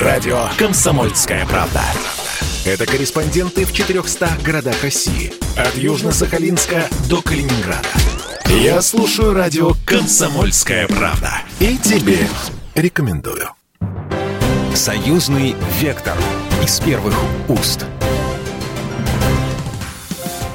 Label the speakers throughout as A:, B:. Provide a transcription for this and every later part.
A: Радио «Комсомольская правда». Это корреспонденты в 400 городах России. От Южно-Сахалинска до Калининграда. Я слушаю радио «Комсомольская правда». И тебе рекомендую. Союзный вектор из первых уст.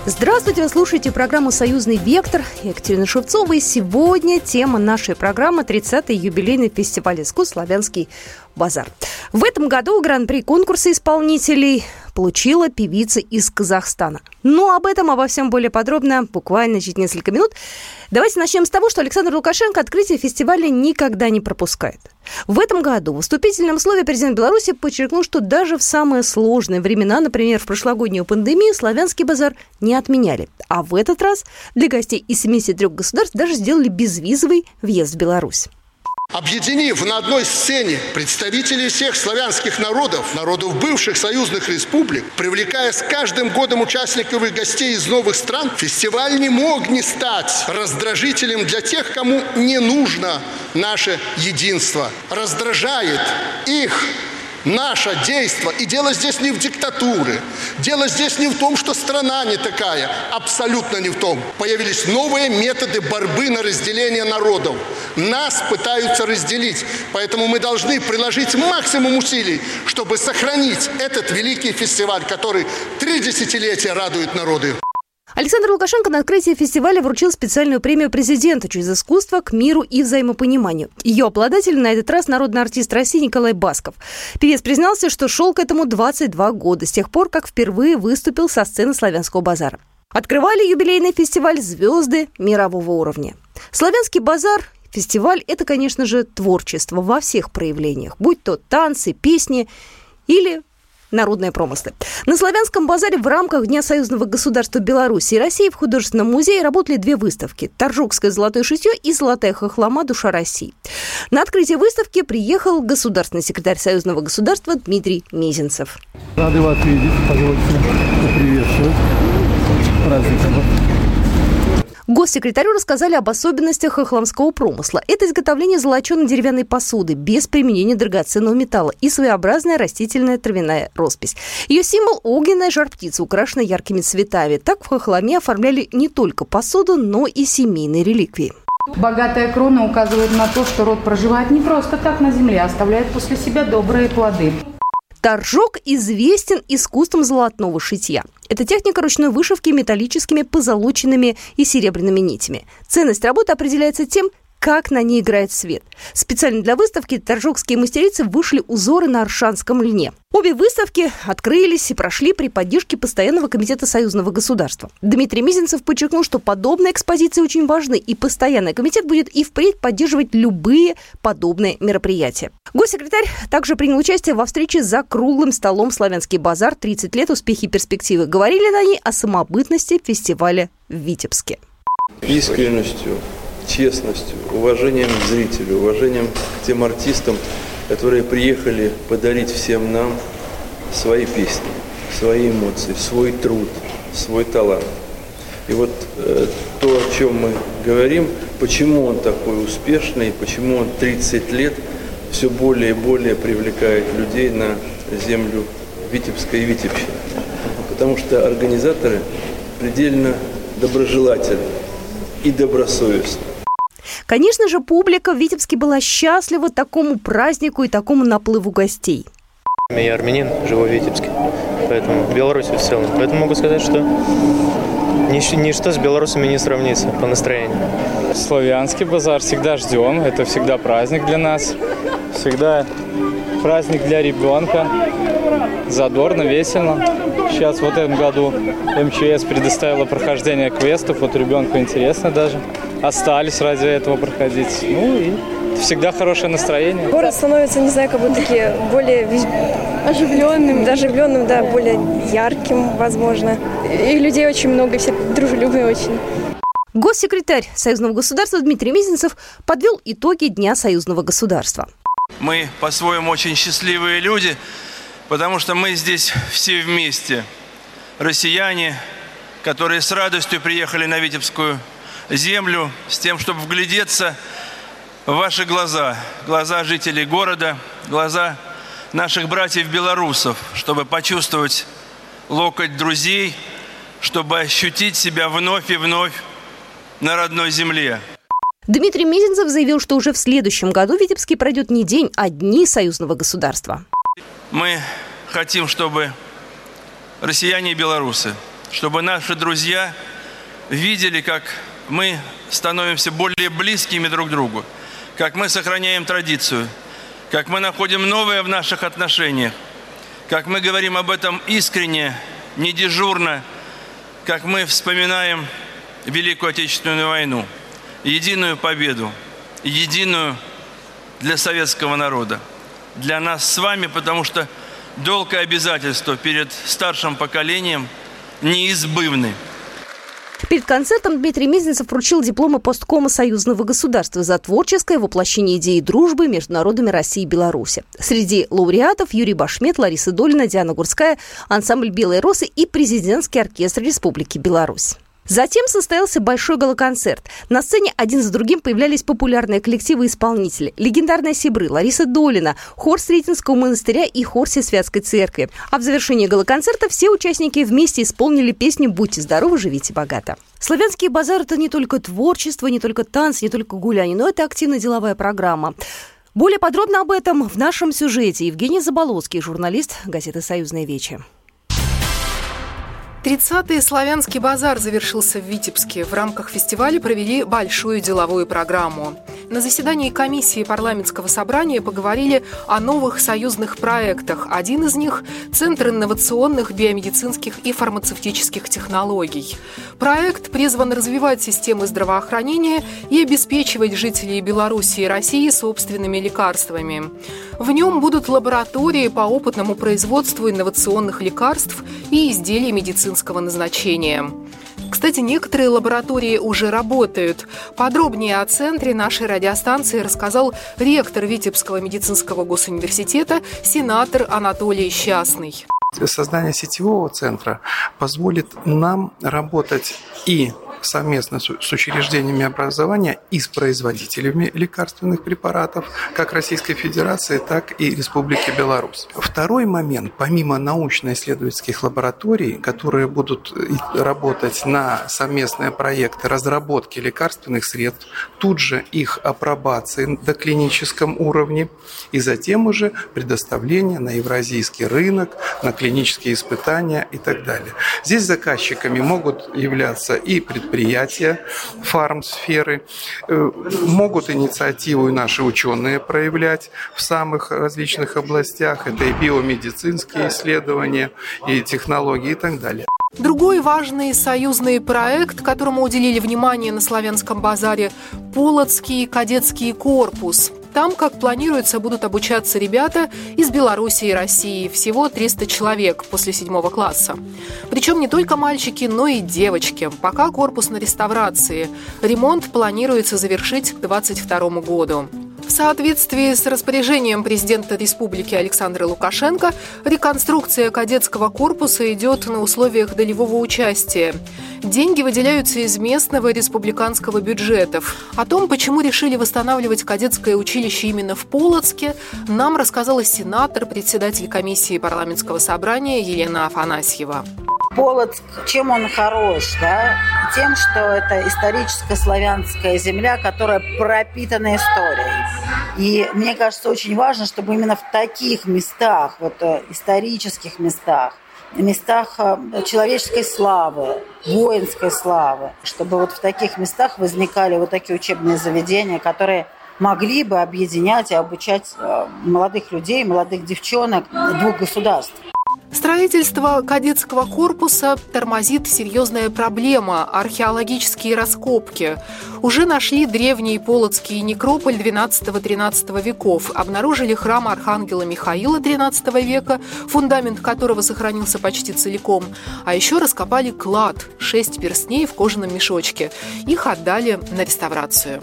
B: Здравствуйте, вы слушаете программу «Союзный вектор». Екатерина Шевцова. И сегодня тема нашей программы – 30-й юбилейный фестиваль искусств «Славянский базар». В этом году гран-при конкурса исполнителей получила певица из Казахстана. Но об этом, обо всем более подробно, буквально через несколько минут. Давайте начнем с того, что Александр Лукашенко открытие фестиваля никогда не пропускает. В этом году в вступительном слове президент Беларуси подчеркнул, что даже в самые сложные времена, например, в прошлогоднюю пандемию, славянский базар не отменяли. А в этот раз для гостей из 73 государств даже сделали безвизовый въезд в Беларусь.
C: Объединив на одной сцене представителей всех славянских народов, народов бывших союзных республик, привлекая с каждым годом участников и гостей из новых стран, фестиваль не мог не стать раздражителем для тех, кому не нужно наше единство. Раздражает их наше действо. И дело здесь не в диктатуре. Дело здесь не в том, что страна не такая. Абсолютно не в том. Появились новые методы борьбы на разделение народов. Нас пытаются разделить. Поэтому мы должны приложить максимум усилий, чтобы сохранить этот великий фестиваль, который три десятилетия радует народы.
B: Александр Лукашенко на открытии фестиваля вручил специальную премию президента через искусство к миру и взаимопониманию. Ее обладатель на этот раз народный артист России Николай Басков. Певец признался, что шел к этому 22 года, с тех пор, как впервые выступил со сцены Славянского базара. Открывали юбилейный фестиваль звезды мирового уровня. Славянский базар Фестиваль – это, конечно же, творчество во всех проявлениях, будь то танцы, песни или народные промыслы. На Славянском базаре в рамках Дня союзного государства Беларуси и России в художественном музее работали две выставки – Торжокское золотое шитье и Золотая хохлома «Душа России». На открытие выставки приехал государственный секретарь союзного государства Дмитрий Мизинцев.
D: Рады вас видеть, позвольте приветствовать. Праздником
B: Госсекретарю рассказали об особенностях хохломского промысла. Это изготовление золоченой деревянной посуды без применения драгоценного металла и своеобразная растительная травяная роспись. Ее символ – огненная жар-птица, украшенная яркими цветами. Так в хохломе оформляли не только посуду, но и семейные реликвии.
E: Богатая крона указывает на то, что род проживает не просто так на земле, а оставляет после себя добрые плоды.
B: Торжок известен искусством золотного шитья. Это техника ручной вышивки металлическими позолоченными и серебряными нитями. Ценность работы определяется тем, как на ней играет свет. Специально для выставки торжокские мастерицы вышли узоры на аршанском льне. Обе выставки открылись и прошли при поддержке Постоянного комитета союзного государства. Дмитрий Мизинцев подчеркнул, что подобные экспозиции очень важны, и Постоянный комитет будет и впредь поддерживать любые подобные мероприятия. Госсекретарь также принял участие во встрече за круглым столом «Славянский базар. 30 лет. Успехи и перспективы». Говорили на ней о самобытности фестиваля в Витебске.
F: Искренностью, честностью, уважением к зрителю, уважением к тем артистам, которые приехали подарить всем нам свои песни, свои эмоции, свой труд, свой талант. И вот э, то, о чем мы говорим, почему он такой успешный, почему он 30 лет все более и более привлекает людей на землю Витебска и Витебщины. Потому что организаторы предельно доброжелательны и добросовестны.
B: Конечно же, публика в Витебске была счастлива такому празднику и такому наплыву гостей.
G: Я армянин, живу в Витебске, поэтому в Беларуси в целом. Поэтому могу сказать, что ничто с белорусами не сравнится по настроению.
H: Славянский базар всегда ждем, это всегда праздник для нас, всегда праздник для ребенка, задорно, весело. Сейчас в этом году МЧС предоставила прохождение квестов, вот ребенку интересно даже остались ради этого проходить. Ну и всегда хорошее настроение.
I: Город становится, не знаю, как бы такие более оживленным, даже оживленным, да, более ярким, возможно. И людей очень много, все дружелюбные очень.
B: Госсекретарь Союзного государства Дмитрий Мизинцев подвел итоги Дня Союзного государства.
J: Мы по-своему очень счастливые люди, потому что мы здесь все вместе. Россияне, которые с радостью приехали на Витебскую землю с тем, чтобы вглядеться в ваши глаза, глаза жителей города, глаза наших братьев-белорусов, чтобы почувствовать локоть друзей, чтобы ощутить себя вновь и вновь на родной земле.
B: Дмитрий Мезенцев заявил, что уже в следующем году в Витебске пройдет не день, а дни союзного государства.
J: Мы хотим, чтобы россияне и белорусы, чтобы наши друзья видели, как мы становимся более близкими друг к другу, как мы сохраняем традицию, как мы находим новое в наших отношениях, как мы говорим об этом искренне, не дежурно, как мы вспоминаем Великую Отечественную войну, единую победу, единую для советского народа, для нас с вами, потому что долг и обязательства перед старшим поколением неизбывны.
B: Перед концертом Дмитрий Мезенцев вручил дипломы посткома союзного государства за творческое воплощение идеи дружбы между народами России и Беларуси. Среди лауреатов Юрий Башмет, Лариса Долина, Диана Гурская, ансамбль «Белые росы» и президентский оркестр Республики Беларусь. Затем состоялся большой галоконцерт. На сцене один за другим появлялись популярные коллективы исполнители. Легендарная Сибры, Лариса Долина, хор Сретенского монастыря и хор Всесвятской церкви. А в завершении галоконцерта все участники вместе исполнили песню «Будьте здоровы, живите богато». Славянский базар – это не только творчество, не только танцы, не только гуляние, но это активная деловая программа. Более подробно об этом в нашем сюжете Евгений Заболоцкий, журналист газеты «Союзная вечи».
K: 30-й славянский базар завершился в Витебске. В рамках фестиваля провели большую деловую программу. На заседании комиссии парламентского собрания поговорили о новых союзных проектах. Один из них – Центр инновационных биомедицинских и фармацевтических технологий. Проект призван развивать системы здравоохранения и обеспечивать жителей Беларуси и России собственными лекарствами. В нем будут лаборатории по опытному производству инновационных лекарств и изделий медицинского назначения. Кстати, некоторые лаборатории уже работают. Подробнее о центре нашей радиостанции рассказал ректор Витебского медицинского госуниверситета, сенатор Анатолий Счастный.
L: Создание сетевого центра позволит нам работать и совместно с учреждениями образования и с производителями лекарственных препаратов как Российской Федерации, так и Республики Беларусь. Второй момент, помимо научно-исследовательских лабораторий, которые будут работать на совместные проекты разработки лекарственных средств, тут же их апробации на клиническом уровне и затем уже предоставление на евразийский рынок, на клинические испытания и так далее. Здесь заказчиками могут являться и предприятия, предприятия фармсферы. Э, могут инициативу и наши ученые проявлять в самых различных областях. Это и биомедицинские исследования, и технологии и так далее.
K: Другой важный союзный проект, которому уделили внимание на Славянском базаре – Полоцкий кадетский корпус. Там, как планируется, будут обучаться ребята из Беларуси и России. Всего 300 человек после седьмого класса. Причем не только мальчики, но и девочки. Пока корпус на реставрации. Ремонт планируется завершить к 2022 году. В соответствии с распоряжением президента республики Александра Лукашенко, реконструкция кадетского корпуса идет на условиях долевого участия. Деньги выделяются из местного республиканского бюджетов. О том, почему решили восстанавливать кадетское училище именно в Полоцке, нам рассказала сенатор, председатель комиссии парламентского собрания Елена Афанасьева.
M: Полоцк, чем он хорош, да? Тем, что это историческая славянская земля, которая пропитана историей. И мне кажется, очень важно, чтобы именно в таких местах, вот э, исторических местах, местах э, человеческой славы, воинской славы, чтобы вот в таких местах возникали вот такие учебные заведения, которые могли бы объединять и обучать э, молодых людей, молодых девчонок двух государств.
K: Строительство кадетского корпуса тормозит серьезная проблема – археологические раскопки. Уже нашли древний Полоцкий некрополь XII-XIII веков, обнаружили храм Архангела Михаила XIII века, фундамент которого сохранился почти целиком, а еще раскопали клад – шесть перстней в кожаном мешочке. Их отдали на реставрацию.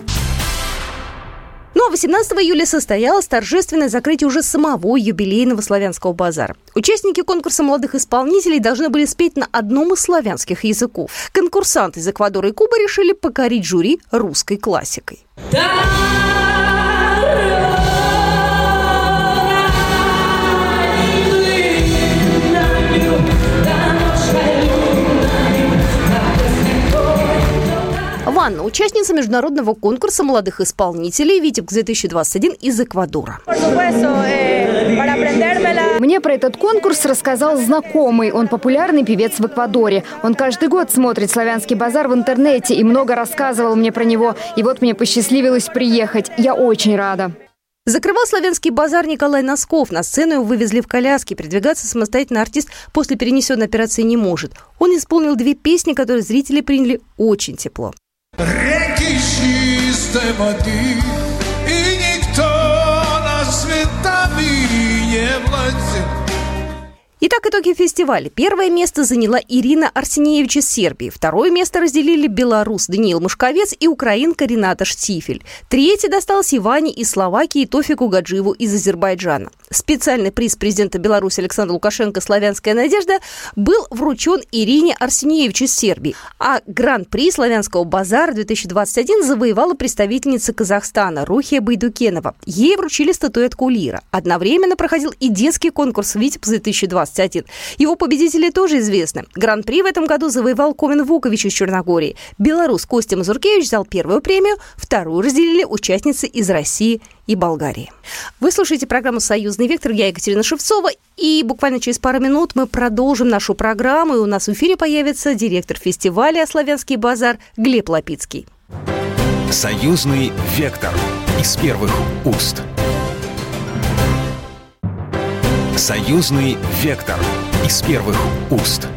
B: Ну а 18 июля состоялось торжественное закрытие уже самого юбилейного славянского базара. Участники конкурса молодых исполнителей должны были спеть на одном из славянских языков. Конкурсанты из Эквадора и Кубы решили покорить жюри русской классикой. Да! Анна, участница международного конкурса молодых исполнителей «Витебск-2021» из Эквадора.
N: Мне про этот конкурс рассказал знакомый. Он популярный певец в Эквадоре. Он каждый год смотрит «Славянский базар» в интернете и много рассказывал мне про него. И вот мне посчастливилось приехать. Я очень рада.
B: Закрывал славянский базар Николай Носков. На сцену его вывезли в коляске. Передвигаться самостоятельно артист после перенесенной операции не может. Он исполнил две песни, которые зрители приняли очень тепло. Requisiste motivo Итак, итоги фестиваля. Первое место заняла Ирина Арсеньевич из Сербии. Второе место разделили белорус Даниил Мушковец и украинка Рената Штифель. Третье досталось Иване из Словакии и Тофику Гаджиеву из Азербайджана. Специальный приз президента Беларуси Александра Лукашенко «Славянская надежда» был вручен Ирине Арсеньевич из Сербии. А гран-при «Славянского базара» 2021 завоевала представительница Казахстана Рухия Байдукенова. Ей вручили статуэтку Лира. Одновременно проходил и детский конкурс «Витебс-2021». 2021. Его победители тоже известны. Гран-при в этом году завоевал Комин Вукович из Черногории. Белорус Костя Мазуркевич взял первую премию, вторую разделили участницы из России и Болгарии. Вы слушаете программу «Союзный вектор». Я Екатерина Шевцова. И буквально через пару минут мы продолжим нашу программу. И у нас в эфире появится директор фестиваля «Славянский базар» Глеб Лапицкий.
A: «Союзный вектор» из первых уст – Союзный вектор из первых уст.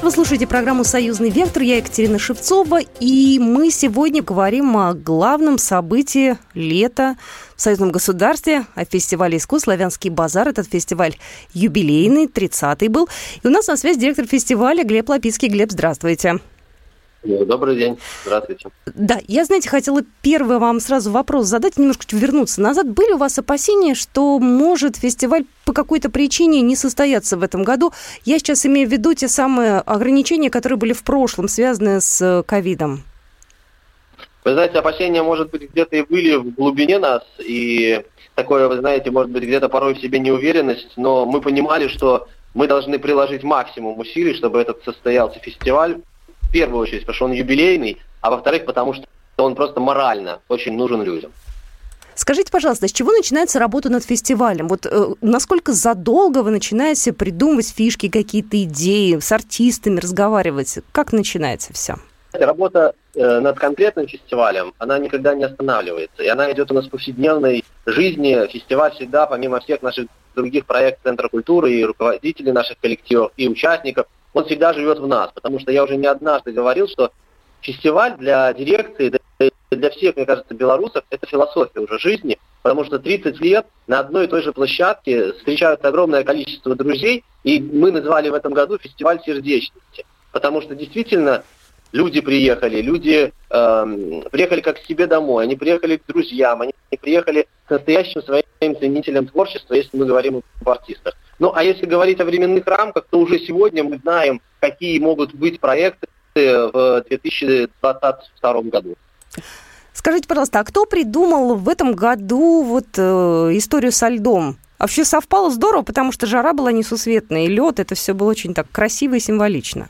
B: Вы слушаете программу «Союзный вектор». Я Екатерина Шевцова. И мы сегодня говорим о главном событии лета в союзном государстве, о фестивале искусств «Славянский базар». Этот фестиваль юбилейный, 30-й был. И у нас на связи директор фестиваля Глеб Лапицкий. Глеб, здравствуйте.
O: Ну, добрый день, здравствуйте.
B: Да, я, знаете, хотела первый вам сразу вопрос задать, немножко вернуться назад. Были у вас опасения, что может фестиваль по какой-то причине не состояться в этом году? Я сейчас имею в виду те самые ограничения, которые были в прошлом, связанные с э, ковидом.
O: Вы знаете, опасения, может быть, где-то и были в глубине нас, и такое, вы знаете, может быть, где-то порой в себе неуверенность, но мы понимали, что мы должны приложить максимум усилий, чтобы этот состоялся фестиваль, в первую очередь, потому что он юбилейный, а во-вторых, потому что он просто морально очень нужен людям.
B: Скажите, пожалуйста, с чего начинается работа над фестивалем? Вот э, насколько задолго вы начинаете придумывать фишки, какие-то идеи, с артистами разговаривать? Как начинается все?
O: Работа э, над конкретным фестивалем, она никогда не останавливается. И она идет у нас в повседневной жизни. Фестиваль всегда, помимо всех наших других проектов Центра культуры и руководителей наших коллективов, и участников – он всегда живет в нас. Потому что я уже не однажды говорил, что фестиваль для дирекции, для всех, мне кажется, белорусов, это философия уже жизни, потому что 30 лет на одной и той же площадке встречают огромное количество друзей, и мы назвали в этом году фестиваль сердечности, потому что действительно люди приехали, люди э, приехали как к себе домой, они приехали к друзьям, они приехали к настоящим своим ценителям творчества, если мы говорим об артистах. Ну, а если говорить о временных рамках, то уже сегодня мы знаем, какие могут быть проекты в 2022 году.
B: Скажите, пожалуйста, а кто придумал в этом году вот э, историю со льдом? Вообще совпало здорово, потому что жара была несусветная, и лед, это все было очень так красиво и символично.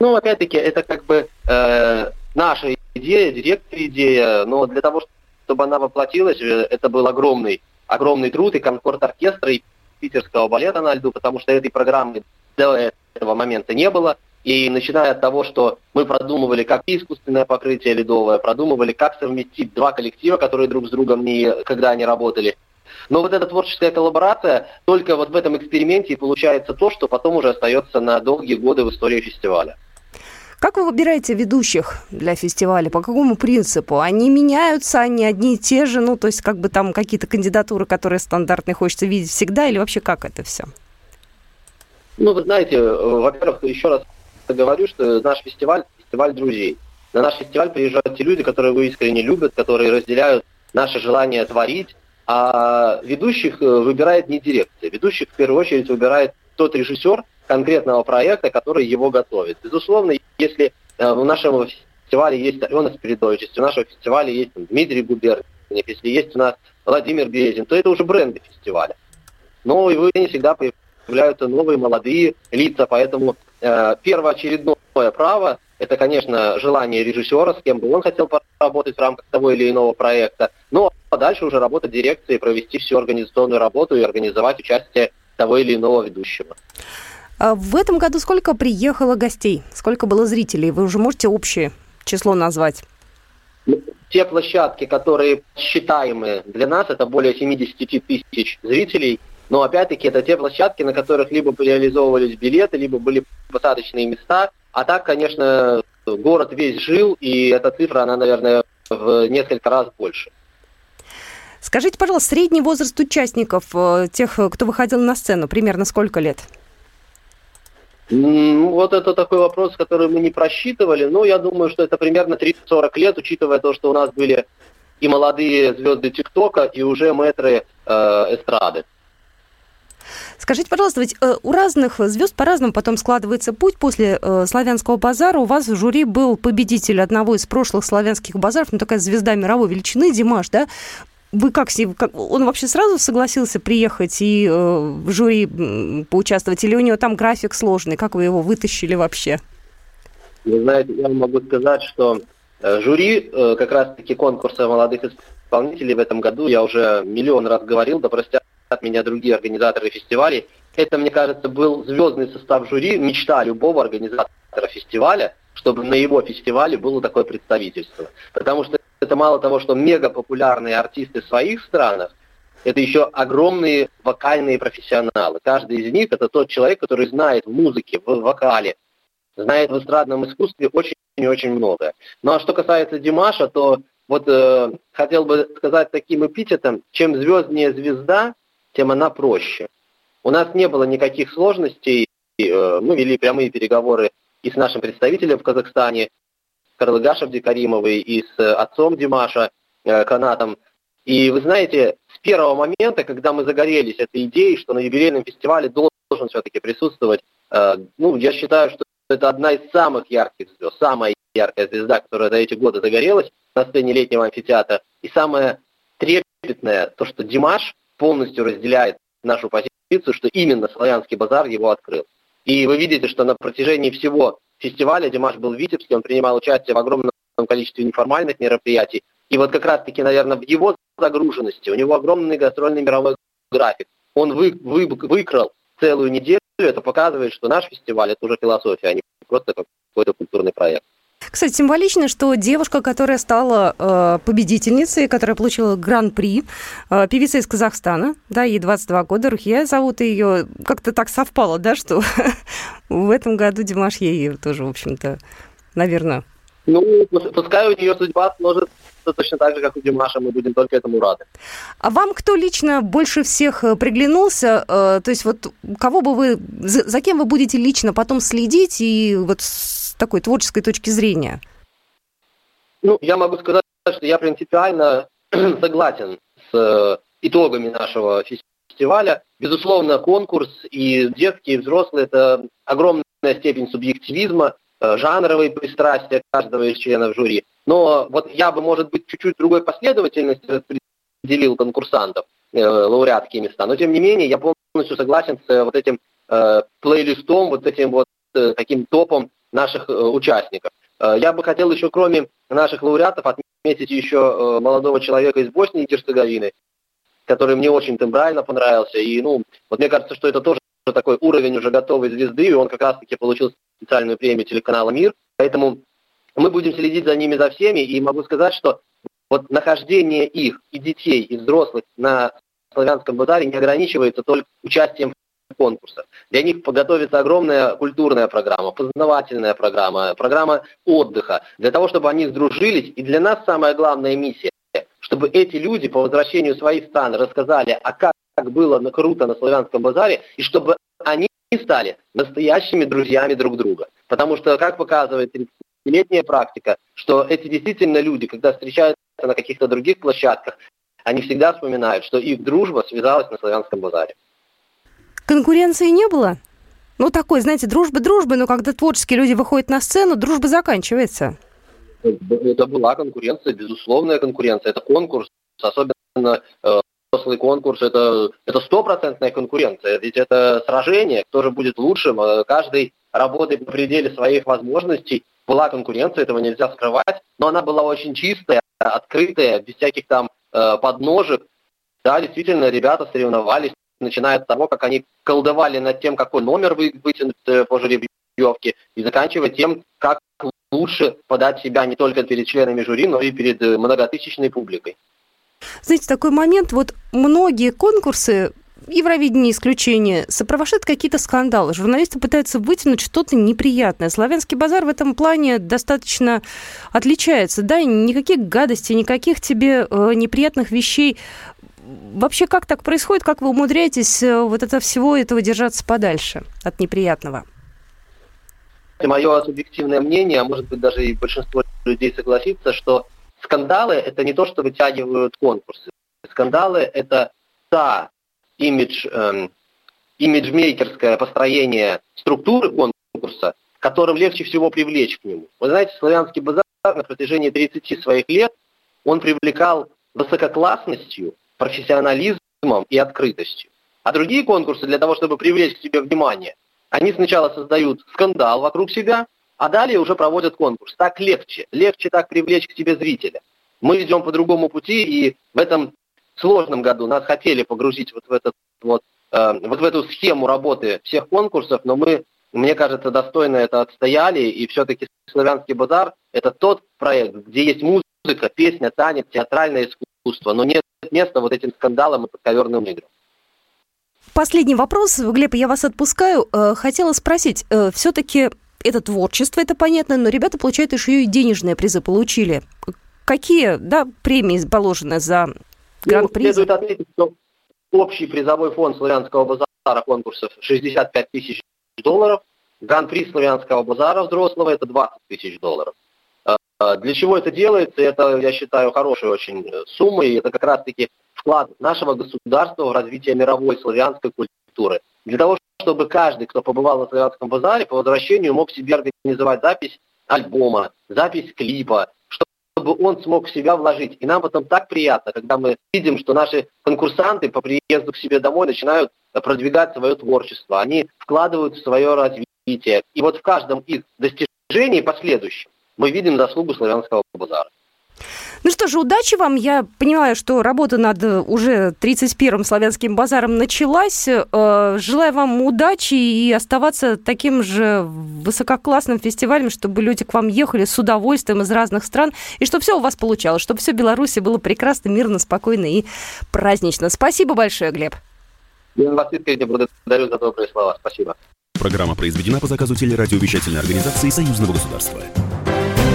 O: Ну, опять-таки, это как бы э, наша идея, директор идея, но для того, чтобы она воплотилась, э, это был огромный, огромный труд и конкорд оркестра, и питерского балета на льду, потому что этой программы до этого момента не было. И начиная от того, что мы продумывали, как искусственное покрытие ледовое, продумывали, как совместить два коллектива, которые друг с другом не работали. Но вот эта творческая коллаборация, только вот в этом эксперименте и получается то, что потом уже остается на долгие годы в истории фестиваля.
B: Как вы выбираете ведущих для фестиваля? По какому принципу? Они меняются, они одни и те же? Ну, то есть как бы там какие-то кандидатуры, которые стандартные хочется видеть всегда? Или вообще как это все?
O: Ну, вы знаете, во-первых, еще раз говорю, что наш фестиваль – фестиваль друзей. На наш фестиваль приезжают те люди, которые вы искренне любят, которые разделяют наше желание творить, а ведущих э, выбирает не дирекция. Ведущих в первую очередь выбирает тот режиссер, конкретного проекта, который его готовит. Безусловно, если э, в нашем фестивале есть Алена Спиридович, если в нашем фестивале есть Дмитрий Губерниев, если есть у нас Владимир Березин, то это уже бренды фестиваля. Но и вы не всегда появляются новые молодые лица, поэтому э, первоочередной право. Это, конечно, желание режиссера, с кем бы он хотел поработать в рамках того или иного проекта. Ну, а дальше уже работа дирекции, провести всю организационную работу и организовать участие того или иного ведущего.
B: А в этом году сколько приехало гостей? Сколько было зрителей? Вы уже можете общее число назвать?
O: Ну, те площадки, которые считаемые для нас, это более 75 тысяч зрителей. Но опять-таки это те площадки, на которых либо реализовывались билеты, либо были посадочные места. А так, конечно, город весь жил, и эта цифра, она, наверное, в несколько раз больше.
B: Скажите, пожалуйста, средний возраст участников, э, тех, кто выходил на сцену, примерно сколько лет?
O: Ну, вот это такой вопрос, который мы не просчитывали. Но я думаю, что это примерно 30-40 лет, учитывая то, что у нас были и молодые звезды ТикТока, и уже мэтры э, эстрады.
B: Скажите, пожалуйста, ведь э, у разных звезд по-разному потом складывается путь после э, славянского базара. У вас в жюри был победитель одного из прошлых славянских базаров, ну такая звезда мировой величины, Димаш, да? Вы как с ним, как, он вообще сразу согласился приехать и э, в жюри поучаствовать, или у него там график сложный? Как вы его вытащили вообще?
O: Вы знаете, я могу сказать, что э, жюри э, как раз-таки конкурса молодых исполнителей в этом году, я уже миллион раз говорил, да простят меня другие организаторы фестивалей, это, мне кажется, был звездный состав жюри, мечта любого организатора фестиваля, чтобы на его фестивале было такое представительство. Потому что это мало того, что мега популярные артисты в своих странах, это еще огромные вокальные профессионалы. Каждый из них это тот человек, который знает в музыке, в вокале, знает в эстрадном искусстве очень и очень многое. Ну а что касается Димаша, то вот э, хотел бы сказать таким эпитетом, чем звезднее звезда, тем она проще. У нас не было никаких сложностей, э, мы вели прямые переговоры и с нашим представителем в Казахстане, Карлыгаш Абдикаримовой и с э, отцом Димаша, э, Канатом. И вы знаете, с первого момента, когда мы загорелись этой идеей, что на юбилейном фестивале должен все-таки присутствовать, э, ну, я считаю, что это одна из самых ярких звезд, самая яркая звезда, которая за эти годы загорелась на сцене летнего амфитеатра. И самое трепетное, то, что Димаш полностью разделяет нашу позицию, что именно Славянский базар его открыл. И вы видите, что на протяжении всего фестиваля. Димаш был в Витебске, он принимал участие в огромном количестве неформальных мероприятий. И вот как раз-таки, наверное, в его загруженности, у него огромный гастрольный мировой график. Он вы, вы, выкрал целую неделю, это показывает, что наш фестиваль – это уже философия, а не просто какой-то культурный проект.
B: Кстати, символично, что девушка, которая стала э, победительницей, которая получила гран-при, э, певица из Казахстана, да, ей 22 года, Рухия зовут ее, как-то так совпало, да, что в этом году Димаш ей тоже, в общем-то, наверное...
O: Ну, пускай у нее судьба сложится точно так же, как у Димаша, мы будем только этому рады.
B: А вам кто лично больше всех э, приглянулся? Э, то есть вот кого бы вы, за, за кем вы будете лично потом следить и вот такой творческой точки зрения?
O: Ну, я могу сказать, что я принципиально согласен с э, итогами нашего фестиваля. Безусловно, конкурс и детские, и взрослые – это огромная степень субъективизма, жанровые пристрастия каждого из членов жюри. Но вот я бы, может быть, чуть-чуть другой последовательности распределил конкурсантов, э, лауреатские места. Но, тем не менее, я полностью согласен с вот этим э, плейлистом, вот этим вот э, таким топом наших э, участников. Э, я бы хотел еще, кроме наших лауреатов, отметить еще э, молодого человека из Боснии и Герцеговины, который мне очень тембрально понравился. И, ну, вот мне кажется, что это тоже такой уровень уже готовой звезды, и он как раз-таки получил специальную премию телеканала «Мир». Поэтому мы будем следить за ними, за всеми, и могу сказать, что вот нахождение их, и детей, и взрослых на славянском базаре не ограничивается только участием конкурса. Для них подготовится огромная культурная программа, познавательная программа, программа отдыха, для того, чтобы они сдружились. И для нас самая главная миссия, чтобы эти люди по возвращению в свои страны рассказали, а как, как было круто на славянском базаре, и чтобы они стали настоящими друзьями друг друга. Потому что, как показывает 30-летняя практика, что эти действительно люди, когда встречаются на каких-то других площадках, они всегда вспоминают, что их дружба связалась на славянском базаре.
B: Конкуренции не было? Ну, такой, знаете, дружба дружбы, но когда творческие люди выходят на сцену, дружба заканчивается.
O: Это была конкуренция, безусловная конкуренция. Это конкурс, особенно э, взрослый конкурс, это это стопроцентная конкуренция. Ведь это сражение, кто же будет лучшим. Э, каждый работали по пределе своих возможностей. Была конкуренция, этого нельзя скрывать, но она была очень чистая, открытая, без всяких там э, подножек. Да, действительно, ребята соревновались, начиная от того, как они колдовали над тем, какой номер вы, вытянуть э, по жеребьевке, и заканчивая тем, как лучше подать себя не только перед членами жюри, но и перед э, многотысячной публикой.
B: Знаете, такой момент, вот многие конкурсы Евровидение исключение, сопровождают какие-то скандалы. Журналисты пытаются вытянуть что-то неприятное. Славянский базар в этом плане достаточно отличается. Да, никаких гадостей, никаких тебе э, неприятных вещей. Вообще, как так происходит? Как вы умудряетесь э, вот это всего этого держаться подальше от неприятного?
O: Мое субъективное мнение, а может быть даже и большинство людей согласится, что скандалы – это не то, что вытягивают конкурсы. Скандалы – это та имидж, эм, имиджмейкерское построение структуры конкурса, которым легче всего привлечь к нему. Вы знаете, славянский базар на протяжении 30 своих лет, он привлекал высококлассностью, профессионализмом и открытостью. А другие конкурсы для того, чтобы привлечь к себе внимание, они сначала создают скандал вокруг себя, а далее уже проводят конкурс. Так легче. Легче так привлечь к себе зрителя. Мы идем по другому пути, и в этом сложном году нас хотели погрузить вот в этот вот, э, вот в эту схему работы всех конкурсов, но мы, мне кажется, достойно это отстояли, и все-таки «Славянский базар» — это тот проект, где есть музыка, песня, танец, театральное искусство, но нет места вот этим скандалам и подковерным играм.
B: Последний вопрос. Глеб, я вас отпускаю. Э, хотела спросить, э, все-таки это творчество, это понятно, но ребята получают еще и денежные призы, получили. Какие да, премии положены за Гран-при.
O: Ну, следует отметить, что общий призовой фонд славянского базара конкурсов 65 тысяч долларов. Гран-при славянского базара взрослого это 20 тысяч долларов. А, а, для чего это делается? Это, я считаю, хорошая очень сумма, и это как раз-таки вклад нашего государства в развитие мировой славянской культуры. Для того, чтобы каждый, кто побывал на славянском базаре, по возвращению мог себе организовать запись альбома, запись клипа, чтобы он смог в себя вложить. И нам потом так приятно, когда мы видим, что наши конкурсанты по приезду к себе домой начинают продвигать свое творчество. Они вкладывают в свое развитие. И вот в каждом их достижении последующем мы видим заслугу славянского базара.
B: Ну что же, удачи вам. Я понимаю, что работа над уже 31-м славянским базаром началась. Э, желаю вам удачи и оставаться таким же высококлассным фестивалем, чтобы люди к вам ехали с удовольствием из разных стран, и чтобы все у вас получалось, чтобы все в Беларуси было прекрасно, мирно, спокойно и празднично. Спасибо большое, Глеб.
O: Я вас искренне благодарю за добрые слова. Спасибо.
A: Программа произведена по заказу телерадиовещательной организации Союзного государства.